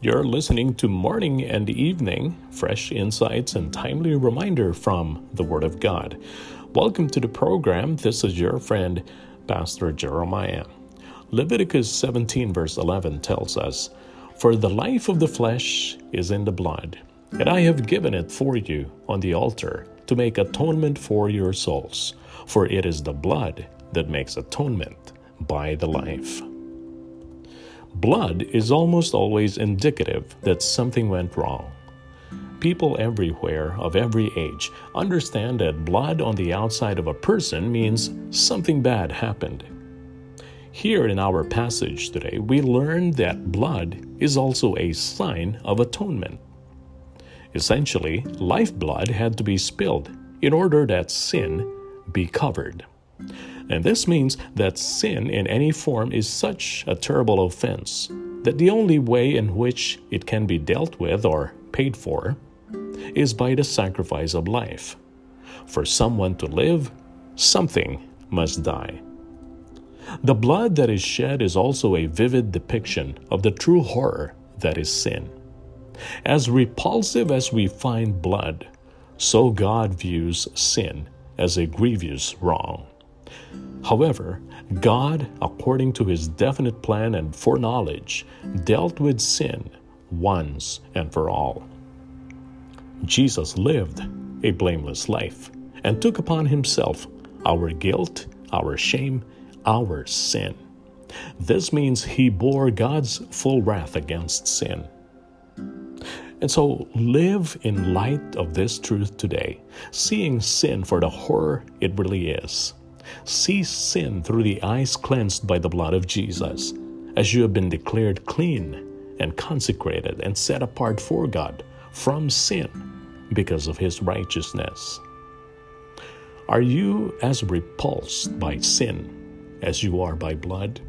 You're listening to Morning and Evening, fresh insights and timely reminder from the Word of God. Welcome to the program. This is your friend, Pastor Jeremiah. Leviticus 17, verse 11 tells us, For the life of the flesh is in the blood, and I have given it for you on the altar to make atonement for your souls, for it is the blood that makes atonement by the life. Blood is almost always indicative that something went wrong. People everywhere of every age understand that blood on the outside of a person means something bad happened. Here in our passage today, we learn that blood is also a sign of atonement. Essentially, lifeblood had to be spilled in order that sin be covered. And this means that sin in any form is such a terrible offense that the only way in which it can be dealt with or paid for is by the sacrifice of life. For someone to live, something must die. The blood that is shed is also a vivid depiction of the true horror that is sin. As repulsive as we find blood, so God views sin as a grievous wrong. However, God, according to his definite plan and foreknowledge, dealt with sin once and for all. Jesus lived a blameless life and took upon himself our guilt, our shame, our sin. This means he bore God's full wrath against sin. And so live in light of this truth today, seeing sin for the horror it really is. See sin through the eyes cleansed by the blood of Jesus, as you have been declared clean and consecrated and set apart for God from sin because of his righteousness. Are you as repulsed by sin as you are by blood?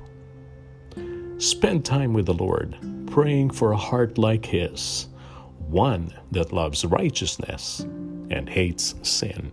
Spend time with the Lord, praying for a heart like his, one that loves righteousness and hates sin.